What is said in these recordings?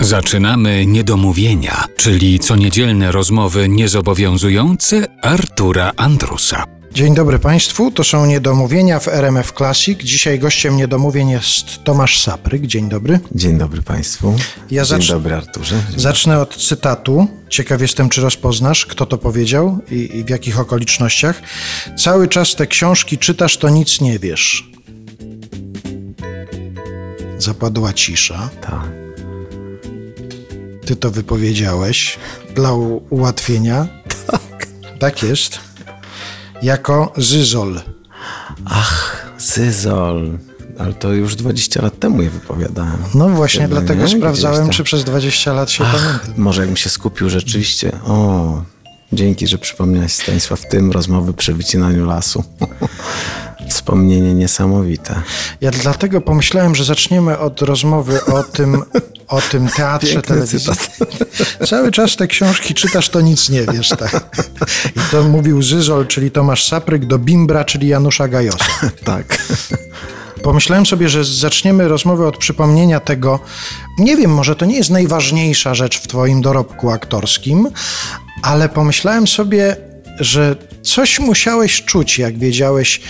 Zaczynamy niedomówienia, czyli co niedzielne rozmowy niezobowiązujące Artura Andrusa. Dzień dobry Państwu, to są Niedomówienia w RMF Classic. Dzisiaj gościem Niedomówień jest Tomasz Sapryk. Dzień dobry. Dzień dobry Państwu. Ja Dzień dobry Arturze. Dzień Zacznę od cytatu. Ciekaw jestem, czy rozpoznasz, kto to powiedział i, i w jakich okolicznościach. Cały czas te książki czytasz, to nic nie wiesz. Zapadła cisza. Tak. Ty to wypowiedziałeś dla ułatwienia. Tak. Tak jest. Jako zyzol. Ach, Zyzol. Ale to już 20 lat temu je wypowiadałem. No właśnie, Chyba, dlatego nie? sprawdzałem, tam. czy przez 20 lat się pamiętam. Może jakbym się skupił rzeczywiście. O, dzięki, że przypomniałeś Stanisław tym rozmowy przy wycinaniu lasu. Wspomnienie niesamowite. Ja dlatego pomyślałem, że zaczniemy od rozmowy o tym, o tym teatrze Piękny telewizyjnym. cytat. Cały czas te książki czytasz, to nic nie wiesz. Tak? I to mówił Zyzol, czyli Tomasz Sapryk, do Bimbra, czyli Janusza Gajosa. Tak. Pomyślałem sobie, że zaczniemy rozmowę od przypomnienia tego, nie wiem, może to nie jest najważniejsza rzecz w twoim dorobku aktorskim, ale pomyślałem sobie, że coś musiałeś czuć, jak wiedziałeś,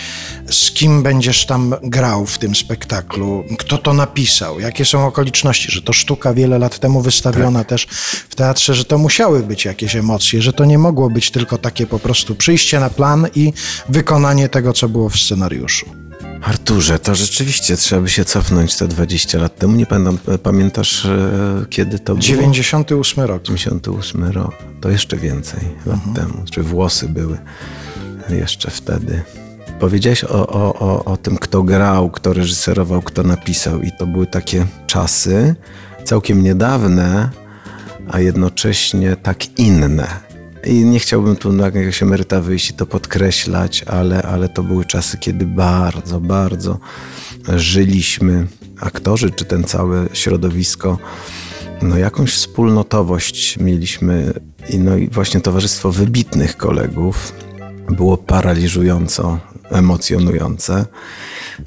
z kim będziesz tam grał w tym spektaklu, kto to napisał, jakie są okoliczności, że to sztuka wiele lat temu wystawiona też w teatrze, że to musiały być jakieś emocje, że to nie mogło być tylko takie po prostu przyjście na plan i wykonanie tego, co było w scenariuszu. Arturze, to rzeczywiście trzeba by się cofnąć te 20 lat temu. Nie pamiętam, pamiętasz e, kiedy to było? 98 rok. 98 rok, to jeszcze więcej lat temu, czy włosy były jeszcze wtedy. Powiedziałeś o, o, o, o tym, kto grał, kto reżyserował, kto napisał, i to były takie czasy całkiem niedawne, a jednocześnie tak inne. I nie chciałbym tu na jakiegoś emeryta wyjść i to podkreślać, ale, ale to były czasy, kiedy bardzo, bardzo żyliśmy, aktorzy czy ten całe środowisko, no jakąś wspólnotowość mieliśmy i no i właśnie towarzystwo wybitnych kolegów było paraliżująco emocjonujące.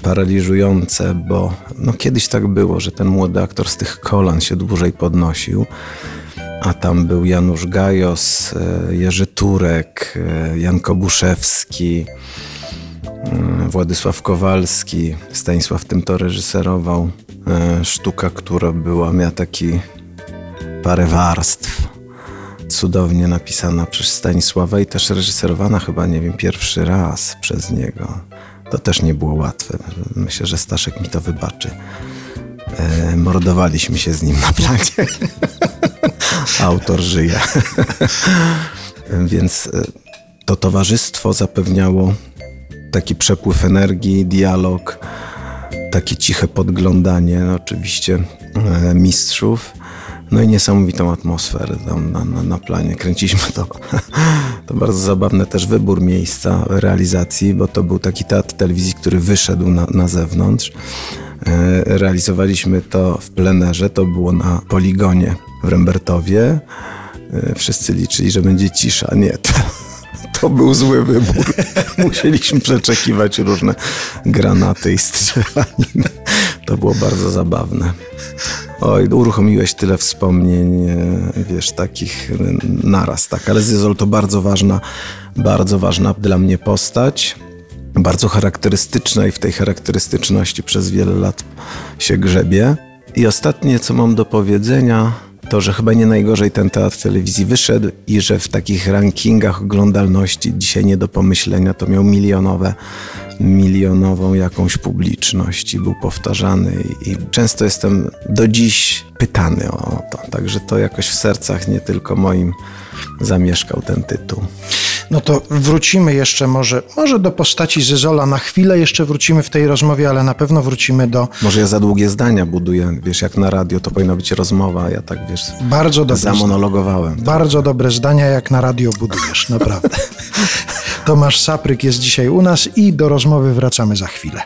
Paraliżujące, bo no kiedyś tak było, że ten młody aktor z tych kolan się dłużej podnosił, a tam był Janusz Gajos, e, Jerzy Turek, e, Jan Kobuszewski, mm, Władysław Kowalski, Stanisław tym to reżyserował. E, Sztuka, która była, miała taki parę warstw. Cudownie napisana przez Stanisława i też reżyserowana chyba, nie wiem, pierwszy raz przez niego. To też nie było łatwe. Myślę, że Staszek mi to wybaczy. Mordowaliśmy się z nim na planie. Autor żyje. Więc e, to towarzystwo zapewniało taki przepływ energii, dialog, takie ciche podglądanie no, oczywiście e, mistrzów. No i niesamowitą atmosferę tam na, na, na planie. Kręciliśmy to. To bardzo zabawny też wybór miejsca realizacji, bo to był taki teatr telewizji, który wyszedł na, na zewnątrz. E, Realizowaliśmy to w plenerze, to było na poligonie w Rembertowie. E, Wszyscy liczyli, że będzie cisza. Nie, to, to był zły wybór. Musieliśmy przeczekiwać różne granaty i strzelaniny. To było bardzo zabawne. Oj, uruchomiłeś tyle wspomnień, e, wiesz, takich naraz, tak. Ale Zyzol to bardzo ważna, bardzo ważna dla mnie postać. Bardzo charakterystyczna i w tej charakterystyczności przez wiele lat się grzebie. I ostatnie, co mam do powiedzenia, to, że chyba nie najgorzej ten teatr telewizji wyszedł i że w takich rankingach oglądalności dzisiaj nie do pomyślenia to miał milionowe, milionową jakąś publiczność i był powtarzany i często jestem do dziś pytany o to. Także to jakoś w sercach nie tylko moim zamieszkał ten tytuł. No to wrócimy jeszcze może, może do postaci Zyzola na chwilę, jeszcze wrócimy w tej rozmowie, ale na pewno wrócimy do Może ja za długie zdania buduję, wiesz, jak na radio to powinna być rozmowa, ja tak, wiesz, bardzo dobre, zamonologowałem. bardzo dobre zdania, jak na radio budujesz, naprawdę. Tomasz Sapryk jest dzisiaj u nas i do rozmowy wracamy za chwilę.